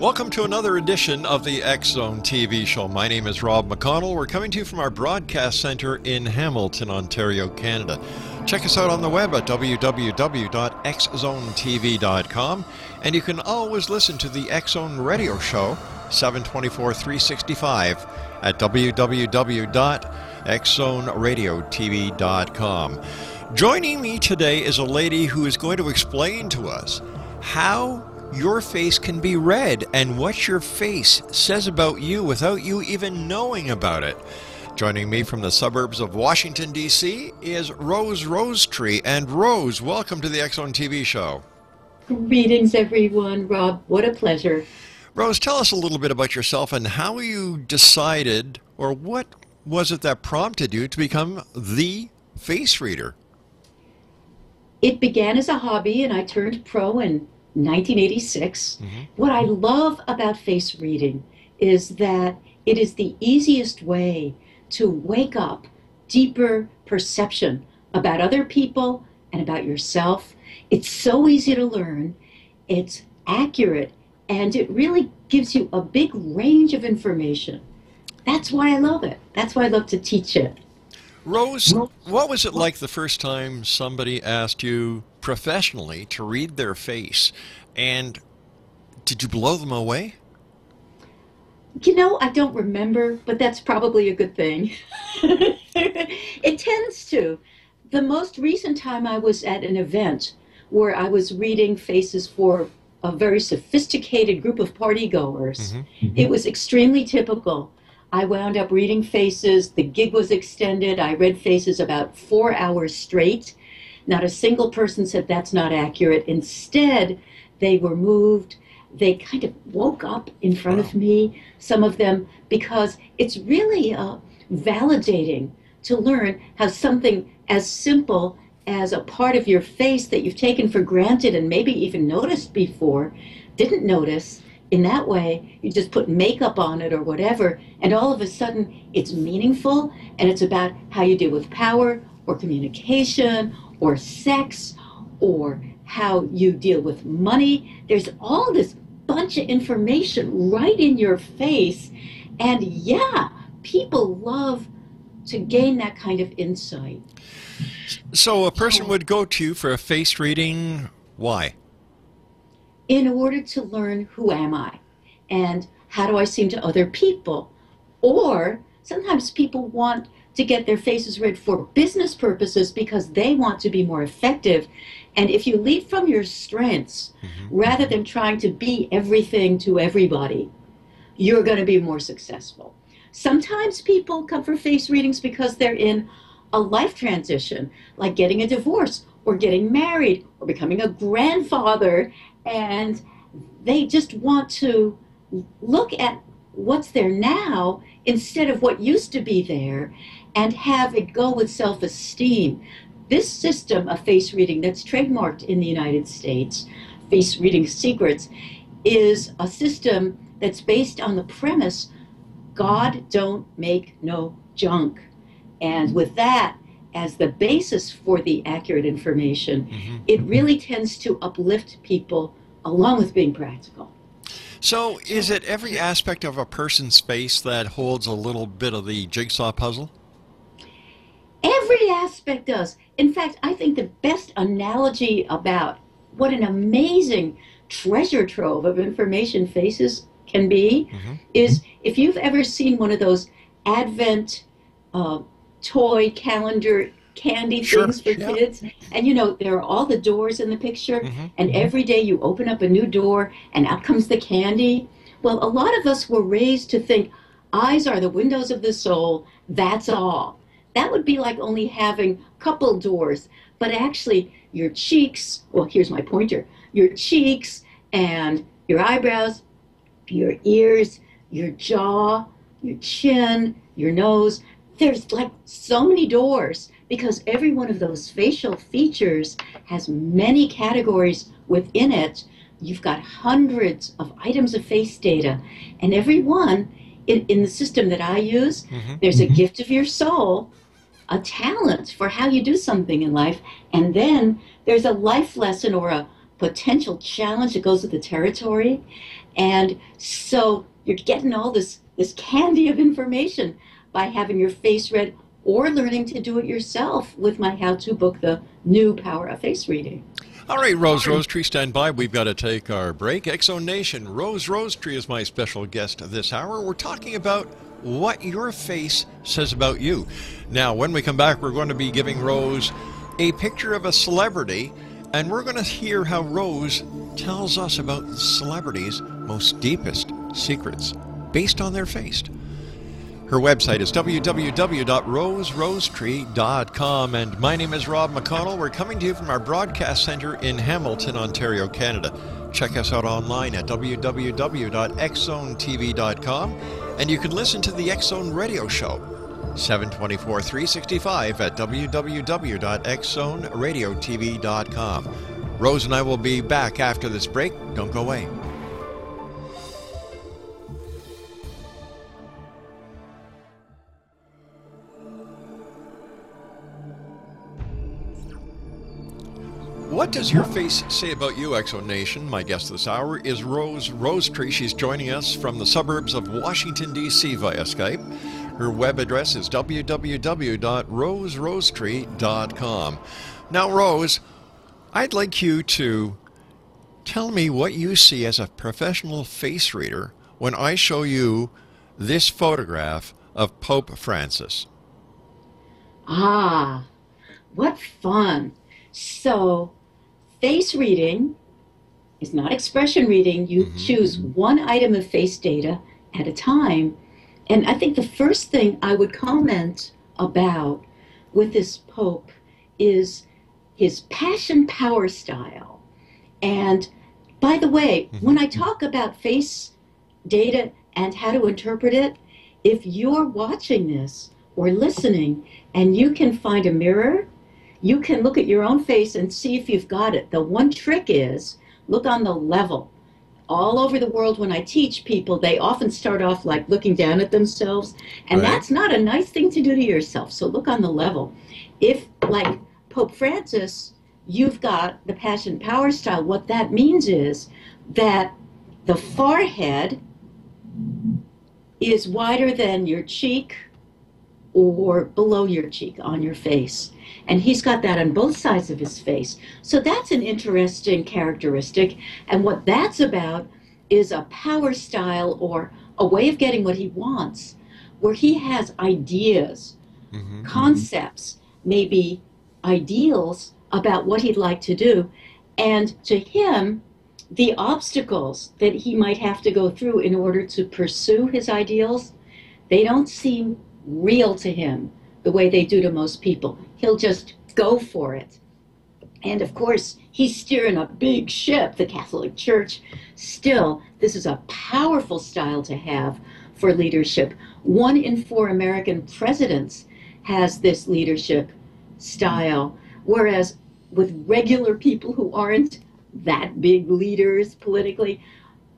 Welcome to another edition of the X Zone TV show. My name is Rob McConnell. We're coming to you from our broadcast center in Hamilton, Ontario, Canada. Check us out on the web at www.xzonetv.com, and you can always listen to the X Zone radio show 724 365 at www.xzoneradiotv.com. Joining me today is a lady who is going to explain to us how your face can be read and what your face says about you without you even knowing about it. Joining me from the suburbs of Washington, D.C. is Rose Rosetree. And Rose, welcome to the Zone TV show. Greetings, everyone. Rob, what a pleasure. Rose, tell us a little bit about yourself and how you decided, or what was it that prompted you to become the face reader? It began as a hobby, and I turned pro in 1986. Mm-hmm. What I love about face reading is that it is the easiest way to wake up deeper perception about other people and about yourself. It's so easy to learn, it's accurate, and it really gives you a big range of information. That's why I love it. That's why I love to teach it. Rose, what was it like the first time somebody asked you professionally to read their face? And did you blow them away? You know, I don't remember, but that's probably a good thing. it tends to. The most recent time I was at an event where I was reading faces for a very sophisticated group of party goers, mm-hmm. it was extremely typical I wound up reading faces. The gig was extended. I read faces about four hours straight. Not a single person said that's not accurate. Instead, they were moved. They kind of woke up in front of me, some of them, because it's really uh, validating to learn how something as simple as a part of your face that you've taken for granted and maybe even noticed before, didn't notice, in that way, you just put makeup on it or whatever, and all of a sudden it's meaningful and it's about how you deal with power or communication or sex or how you deal with money. There's all this bunch of information right in your face. And yeah, people love to gain that kind of insight. So a person would go to you for a face reading. Why? in order to learn who am I and how do I seem to other people. Or sometimes people want to get their faces read for business purposes because they want to be more effective. And if you lead from your strengths mm-hmm. rather than trying to be everything to everybody, you're going to be more successful. Sometimes people come for face readings because they're in a life transition, like getting a divorce or getting married or becoming a grandfather and they just want to look at what's there now instead of what used to be there and have it go with self esteem. This system of face reading that's trademarked in the United States, Face Reading Secrets, is a system that's based on the premise God don't make no junk. And with that as the basis for the accurate information, mm-hmm. it really tends to uplift people along with being practical. So, is it every aspect of a person's face that holds a little bit of the jigsaw puzzle? Every aspect does. In fact, I think the best analogy about what an amazing treasure trove of information faces can be mm-hmm. is if you've ever seen one of those Advent uh, toy calendar candy sure. things for yeah. kids. And you know, there are all the doors in the picture, mm-hmm. and mm-hmm. every day you open up a new door and out comes the candy. Well, a lot of us were raised to think eyes are the windows of the soul, that's all. That would be like only having a couple doors, but actually, your cheeks, well, here's my pointer your cheeks and your eyebrows, your ears, your jaw, your chin, your nose. There's like so many doors because every one of those facial features has many categories within it. You've got hundreds of items of face data, and every one in, in the system that I use, mm-hmm. there's a mm-hmm. gift of your soul, a talent for how you do something in life, and then there's a life lesson or a potential challenge that goes with the territory. And so you're getting all this, this candy of information by having your face read or learning to do it yourself with my how to book, The New Power of Face Reading. All right, Rose Rosetree, stand by. We've got to take our break. Zone Nation, Rose Rosetree is my special guest this hour. We're talking about what your face says about you. Now, when we come back, we're going to be giving Rose a picture of a celebrity, and we're going to hear how Rose tells us about the celebrity's most deepest secrets based on their face. Her website is www.roserosetree.com. And my name is Rob McConnell. We're coming to you from our broadcast center in Hamilton, Ontario, Canada. Check us out online at www.xzonetv.com. And you can listen to the X Zone radio show, 724 365 at www.xzoneradiotv.com. Rose and I will be back after this break. Don't go away. What does your face say about you, X Zone Nation? My guest this hour is Rose Rosetree. She's joining us from the suburbs of Washington, D.C. via Skype. Her web address is www.roserosetree.com. Now, Rose, I'd like you to tell me what you see as a professional face reader when I show you this photograph of Pope Francis. Ah, what fun. So, face reading is not expression reading. You mm-hmm. choose one item of face data at a time. And I think the first thing I would comment about with this Pope is his passion power style. And by the way, mm-hmm. when I talk about face data and how to interpret it, if you're watching this or listening and you can find a mirror you can look at your own face and see if you've got it. The one trick is look on the level. All over the world, when I teach people, they often start off like looking down at themselves, and right. that's not a nice thing to do to yourself. So look on the level. If, like Pope Francis, you've got the passion power style, what that means is that the forehead is wider than your cheek or below your cheek on your face. And he's got that on both sides of his face. So that's an interesting characteristic. And what that's about is a power style or a way of getting what he wants, where he has ideas, mm-hmm, concepts, mm-hmm. maybe ideals about what he'd like to do. And to him, the obstacles that he might have to go through in order to pursue his ideals, they don't seem real to him the way they do to most people. He'll just go for it. And of course, he's steering a big ship, the Catholic Church. Still, this is a powerful style to have for leadership. One in four American presidents has this leadership style, whereas with regular people who aren't that big leaders politically,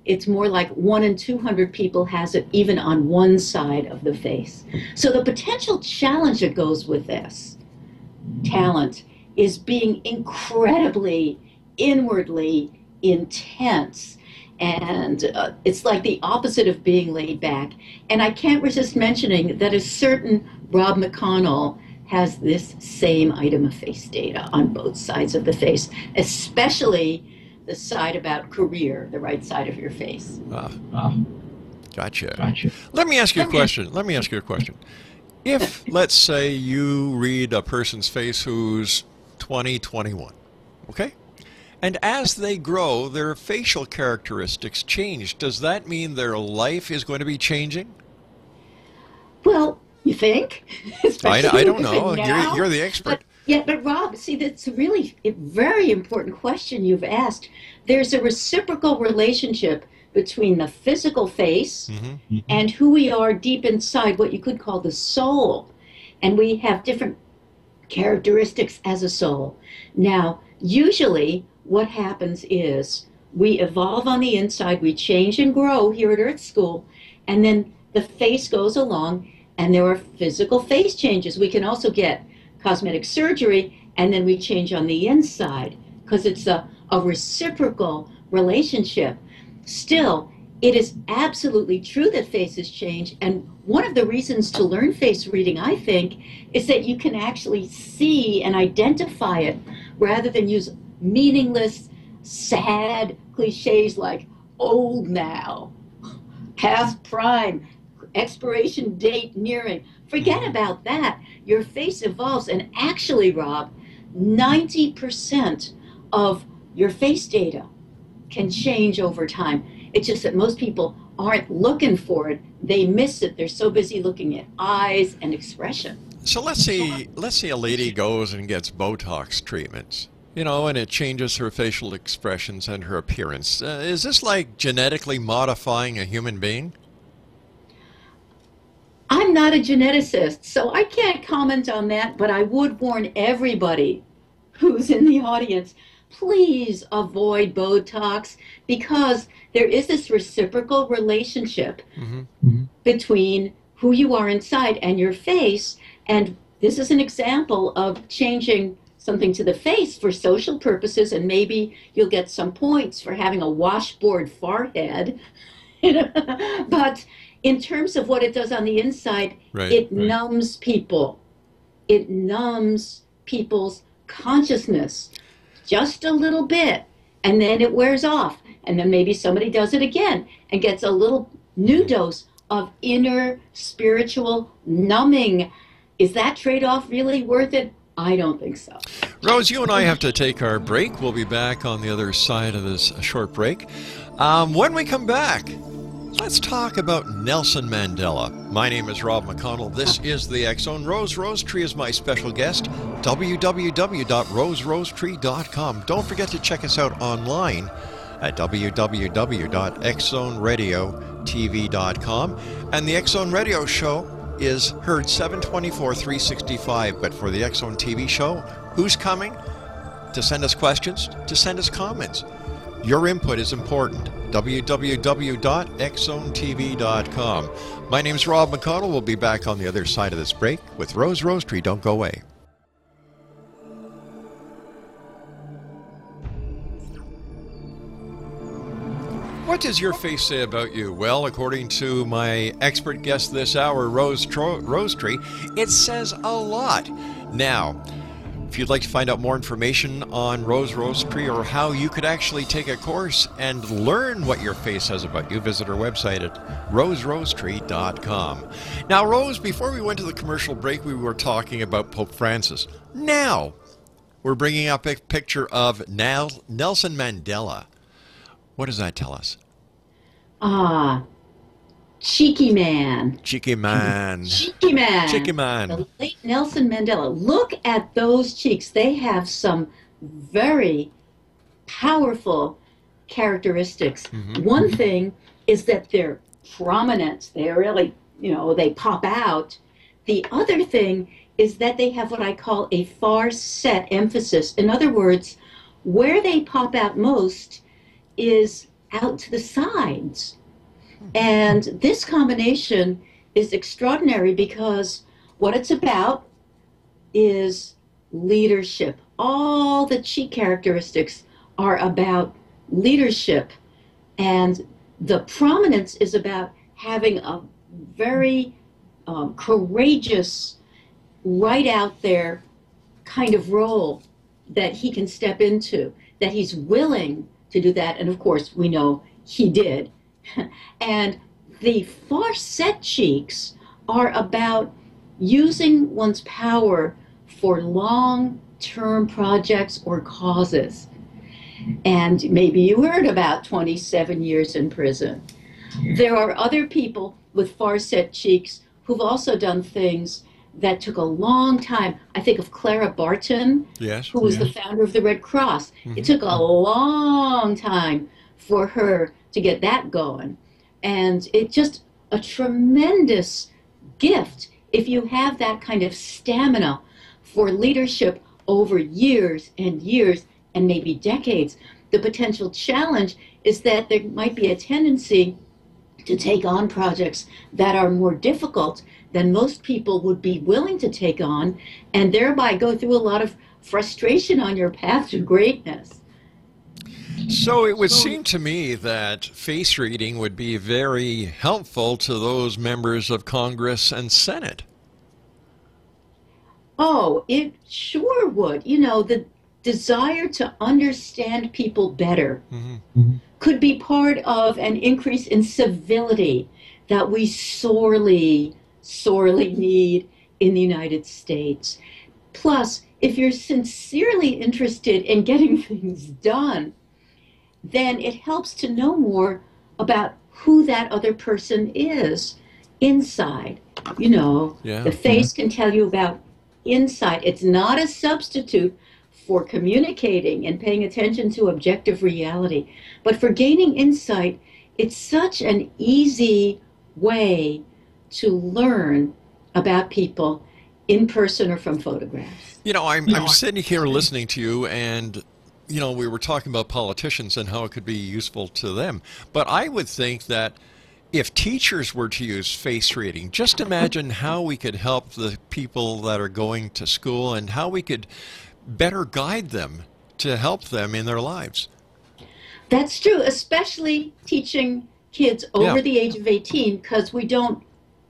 it's more like one in 200 people has it even on one side of the face. So the potential challenge that goes with this talent is being incredibly inwardly intense. And uh, it's like the opposite of being laid back. And I can't resist mentioning that a certain Rob McConnell has this same item of face data on both sides of the face, especially the side about career, the right side of your face. Ah. ah. Gotcha. Gotcha. Let me ask you a question. Let me ask you a question. If, let's say, you read a person's face who's 20, 21, okay? And as they grow, their facial characteristics change. Does that mean their life is going to be changing? Well, you think? I, I, don't know. You're, you're, the expert. But yeah, but Rob, see, that's a really a very important question you've asked. There's a reciprocal relationship between the physical face mm-hmm. mm-hmm. and who we are deep inside, what you could call the soul. And we have different characteristics as a soul. Now, usually what happens is we evolve on the inside, we change and grow here at Earth School, and then the face goes along, and there are physical face changes. We can also get cosmetic surgery, and then we change on the inside because it's a, a reciprocal relationship. Still, it is absolutely true that faces change. And one of the reasons to learn face reading, I think, is that you can actually see and identify it rather than use meaningless, sad cliches like old now, past prime, expiration date nearing. Forget about that. Your face evolves. And actually, Rob, 90% of your face data can change over time. It's just that most people aren't looking for it. They miss it. They're so busy looking at eyes and expression. So let's say let's say a lady goes and gets Botox treatments, you know, and it changes her facial expressions and her appearance. Uh, is this like genetically modifying a human being? I'm not a geneticist, so I can't comment on that, but I would warn everybody who's in the audience please avoid Botox because there is this reciprocal relationship mm-hmm. between who you are inside and your face. And this is an example of changing something to the face for social purposes, and maybe you'll get some points for having a washboard forehead. but in terms of what it does on the inside, right, it right. numbs people. It numbs people's consciousness just a little bit, and then it wears off. And then maybe somebody does it again and gets a little new dose of inner spiritual numbing. Is that trade off really worth it? I don't think so. Rose, you and I have to take our break. We'll be back on the other side of this short break. Um, when we come back, Let's talk about Nelson Mandela. My name is Rob McConnell. This is the X Rose Rosetree is my special guest. www.roserosetree.com. Don't forget to check us out online at www.xzoneradiotv.com. And the Zone Radio Show is heard 724 365. But for the Zone TV show, who's coming? To send us questions, to send us comments. Your input is important. www.xzonetv.com. My name is Rob McConnell. We'll be back on the other side of this break with Rose Rosetree. Don't go away. What does your face say about you? Well, according to my expert guest this hour, Rose Tro- it says a lot. Now, if you'd like to find out more information on Rose Rosetree or how you could actually take a course and learn what your face says about you, visit our website at roserosetree.com. Now, Rose, before we went to the commercial break, we were talking about Pope Francis. Now, we're bringing up a picture of Nelson Mandela. What does that tell us? Ah, Cheeky Man. Cheeky Man. Cheeky Man. Cheeky Man. The late Nelson Mandela. Look at those cheeks. They have some very powerful characteristics. Mm-hmm. One mm-hmm. thing is that they're prominent. They're really, you know, they pop out. The other thing is that they have what I call a far set emphasis. In other words, where they pop out most is out to the sides. And this combination is extraordinary because what it's about is leadership. All the chi characteristics are about leadership. And the prominence is about having a very um, courageous, right out there kind of role that he can step into, that he's willing to do that. And of course, we know he did. and the far set cheeks are about using one's power for long term projects or causes. And maybe you heard about 27 years in prison. There are other people with far set cheeks who've also done things that took a long time. I think of Clara Barton, yes, who was yes. the founder of the Red Cross. Mm-hmm. It took a long time for her to get that going. And it's just a tremendous gift if you have that kind of stamina for leadership over years and years and maybe decades. The potential challenge is that there might be a tendency to take on projects that are more difficult than most people would be willing to take on, and thereby go through a lot of frustration on your path to greatness. So it would seem to me that face reading would be very helpful to those members of Congress and Senate. Oh, it sure would. You know, the desire to understand people better hmm could be part of an increase in civility that we sorely, sorely need in the United States. Plus, if you're sincerely interested in getting things done, then it helps to know more about who that other person is inside. You know, Yeah. the face can tell you about inside. It's not a substitute for communicating and paying attention to objective reality, but for gaining insight, it's such an easy way to learn about people in person or from photographs. You know, I'm, I'm sitting here listening to you, and, you know, we were talking about politicians and how it could be useful to them. But I would think that if teachers were to use face reading, just imagine how we could help the people that are going to school and how we could better guide them to help them in their lives. That's true, especially teaching kids over Yeah. the age of 18 because we don't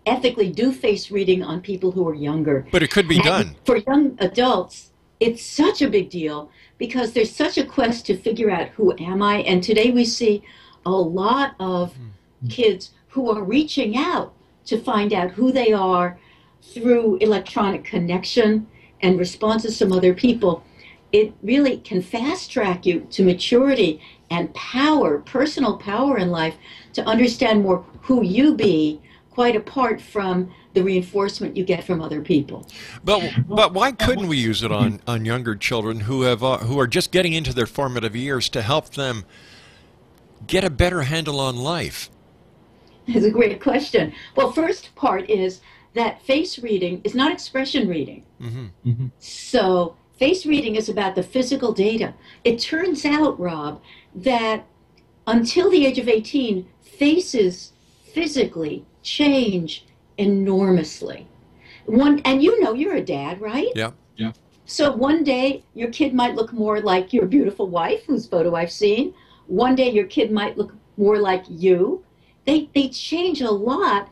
ethically do face reading on people who are younger. But it could be And done. For young adults, it's such a big deal because there's such a quest to figure out who am I? And today we see a lot of hmm. kids who are reaching out to find out who they are through electronic connection and responses from other people. It really can fast track you to maturity and power, personal power in life, to understand more who you be, quite apart from the reinforcement you get from other people. But but why couldn't we use it on, on younger children who have uh, who are just getting into their formative years to help them get a better handle on life? That's a great question. Well, first part is that face reading is not expression reading. hmm So, face reading is about the physical data. It turns out, Rob, that until the age of 18, faces physically change enormously. One, and you know you're a dad, right? Yeah. Yeah. So one day your kid might look more like your beautiful wife, whose photo I've seen. One day your kid might look more like you. They they change a lot.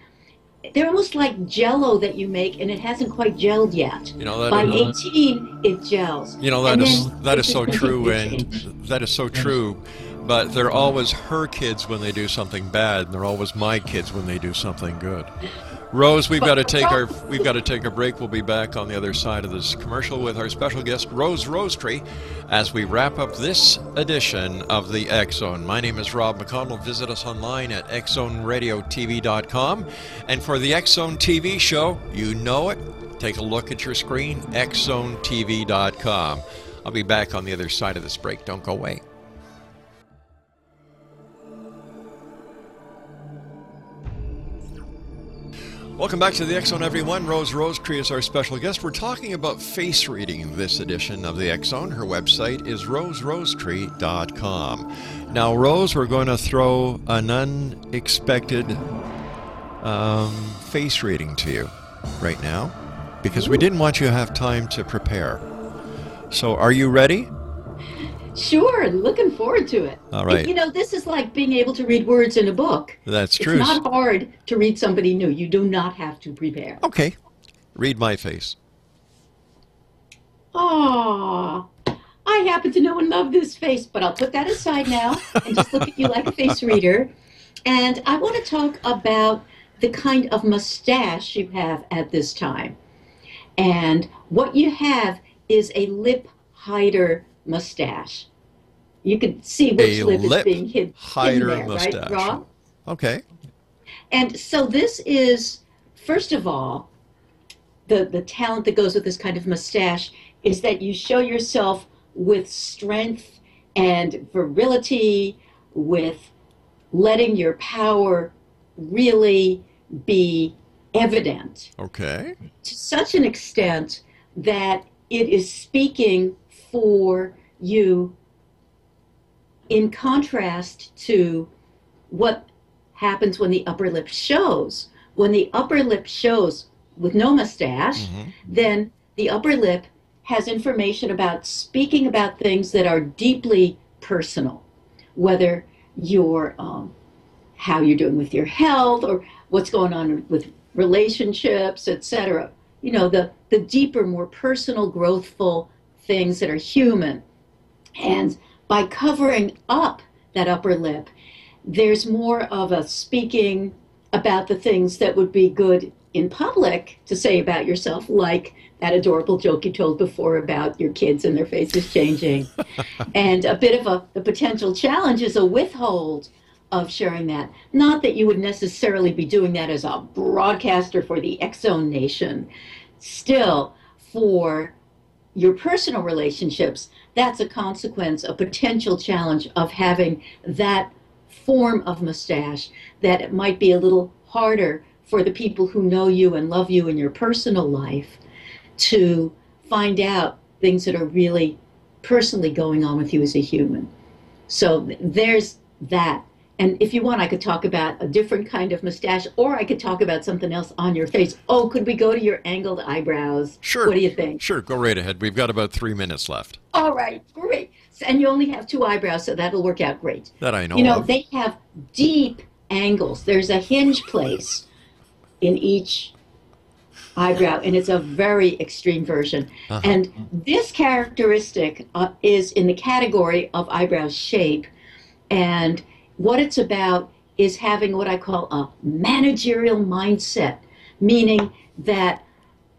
They're almost like jello that you make and it hasn't quite gelled yet. You know that By is, 18 it gels. you know that And is then that so true and that is so true. But they're always her kids when they do something bad, and they're always my kids when they do something good. Rose, we've got to take our we've got to take a break. We'll be back on the other side of this commercial with our special guest Rose Rosetree as we wrap up this edition of the X Zone. My name is Rob McConnell. Visit us online at xzoneradiotv.com. And for the X Zone TV show, you know it. Take a look at your screen, xzonetv.com. I'll be back on the other side of this break. Don't go away. Welcome back to the X Zone, everyone. Rose Rosetree is our special guest. We're talking about face reading this edition of the X Zone. Her website is roserosetree.com. Now, Rose, we're going to throw an unexpected um, face reading to you right now because we didn't want you to have time to prepare. So, are you ready? Sure, looking forward to it. All right. You know, this is like being able to read words in a book. That's true. It's not hard to read somebody new. You do not have to prepare. Okay. Read my face. Aw, I happen to know and love this face, but I'll put that aside now and just look at you like a face reader. And I want to talk about the kind of mustache you have at this time. And what you have is a lip hider mustache. You can see which A lip, lip is being hid, hider hidden there, mustache. right, Rob? Okay. And so this is, first of all, the, the talent that goes with this kind of mustache is that you show yourself with strength and virility, with letting your power really be evident Okay. to such an extent that it is speaking for you in contrast to what happens when the upper lip shows. When the upper lip shows with no mustache, Mhm. then the upper lip has information about speaking about things that are deeply personal. whether you're um, how you're doing with your health or what's going on with relationships, etc. You know, the, the deeper, more personal, growthful things that are human. And by covering up that upper lip, there's more of a speaking about the things that would be good in public to say about yourself, like that adorable joke you told before about your kids and their faces changing. and a bit of a the potential challenge is a withhold of sharing that. Not that you would necessarily be doing that as a broadcaster for the Zone Nation. Still, for your personal relationships, that's a consequence, a potential challenge of having that form of mustache that it might be a little harder for the people who know you and love you in your personal life to find out things that are really personally going on with you as a human. So there's that. And if you want, I could talk about a different kind of mustache, or I could talk about something else on your face. Oh, could we go to your angled eyebrows? Sure. What do you think? Sure, go right ahead. We've got about three minutes left. All right, great. And you only have two eyebrows, so that'll work out great. That I know. You know, of. they have deep angles. There's a hinge place in each eyebrow, and it's a very extreme version. Uh-huh. And this characteristic uh, is in the category of eyebrow shape, and what it's about is having what I call a managerial mindset, meaning that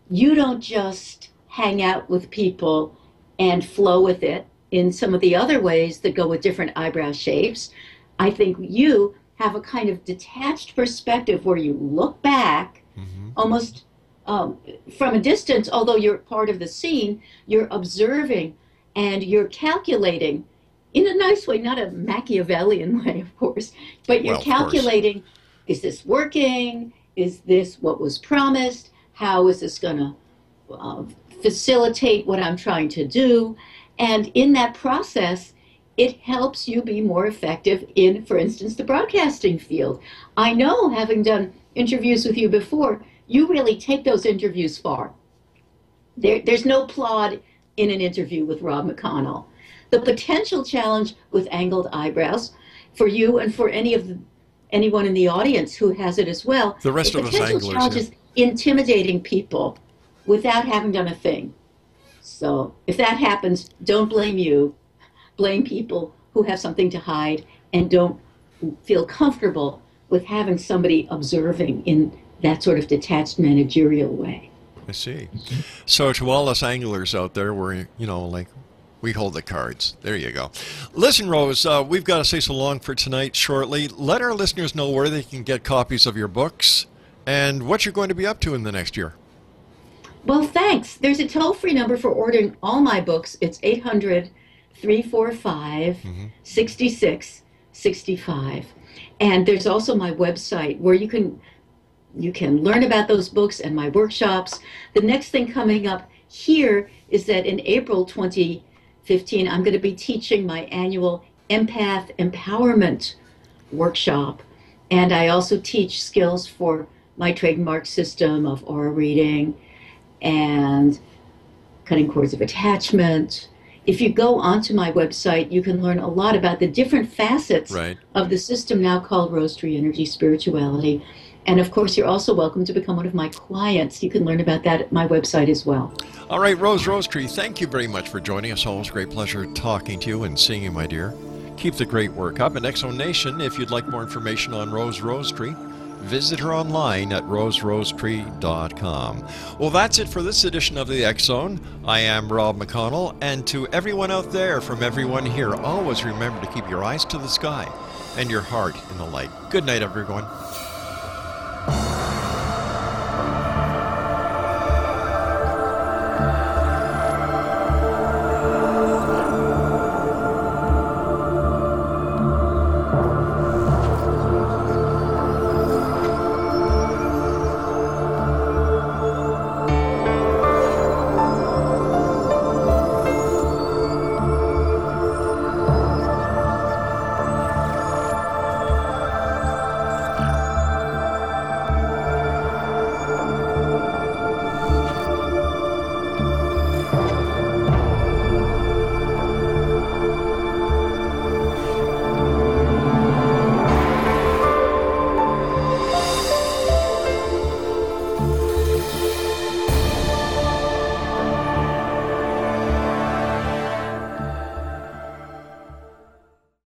you don't just hang out with people and flow with it in some of the other ways that go with different eyebrow shapes. I think you have a kind of detached perspective where you look back Mhm. almost um, from a distance, although you're part of the scene, you're observing and you're calculating in a nice way, not a Machiavellian way, of course, but you're Well, calculating is this working? Is this what was promised? How is this going to uh, facilitate what I'm trying to do? And in that process, it helps you be more effective in, for instance, the broadcasting field. I know, having done interviews with you before, you really take those interviews far. There, there's no plod in an interview with Rob McConnell. The potential challenge with angled eyebrows for you and for any of the, anyone in the audience who has it as well. The rest the of us potential anglers, challenge yeah. is intimidating people without having done a thing. So if that happens, don't blame you. Blame people who have something to hide and don't feel comfortable with having somebody observing in that sort of detached managerial way. I see. So to all us anglers out there, we're you know like we hold the cards. There you go. Listen, Rose, uh, we've got to say so long for tonight. Shortly, let our listeners know where they can get copies of your books and what you're going to be up to in the next year. Well, thanks. There's a toll free number for ordering all my books. It's 800 345 6665. And there's also my website where you can you can learn about those books and my workshops. The next thing coming up here is that in April 2015, I'm going to be teaching my annual empath empowerment workshop. And I also teach skills for my trademark system of aura reading and cutting cords of attachment. If you go onto my website, you can learn a lot about the different facets Right. of the system now called Rosetree Energy Spirituality. And of course, you're also welcome to become one of my clients. You can learn about that at my website as well. All right, Rose Rosetree, thank you very much for joining us. Always a great pleasure talking to you and seeing you, my dear. Keep the great work up. And X Zone Nation, if you'd like more information on Rose Rosetree, visit her online at roserosetree.com. Well, that's it for this edition of the Zone. I am Rob McConnell, and to everyone out there, from everyone here, always remember to keep your eyes to the sky and your heart in the light. Good night, everyone.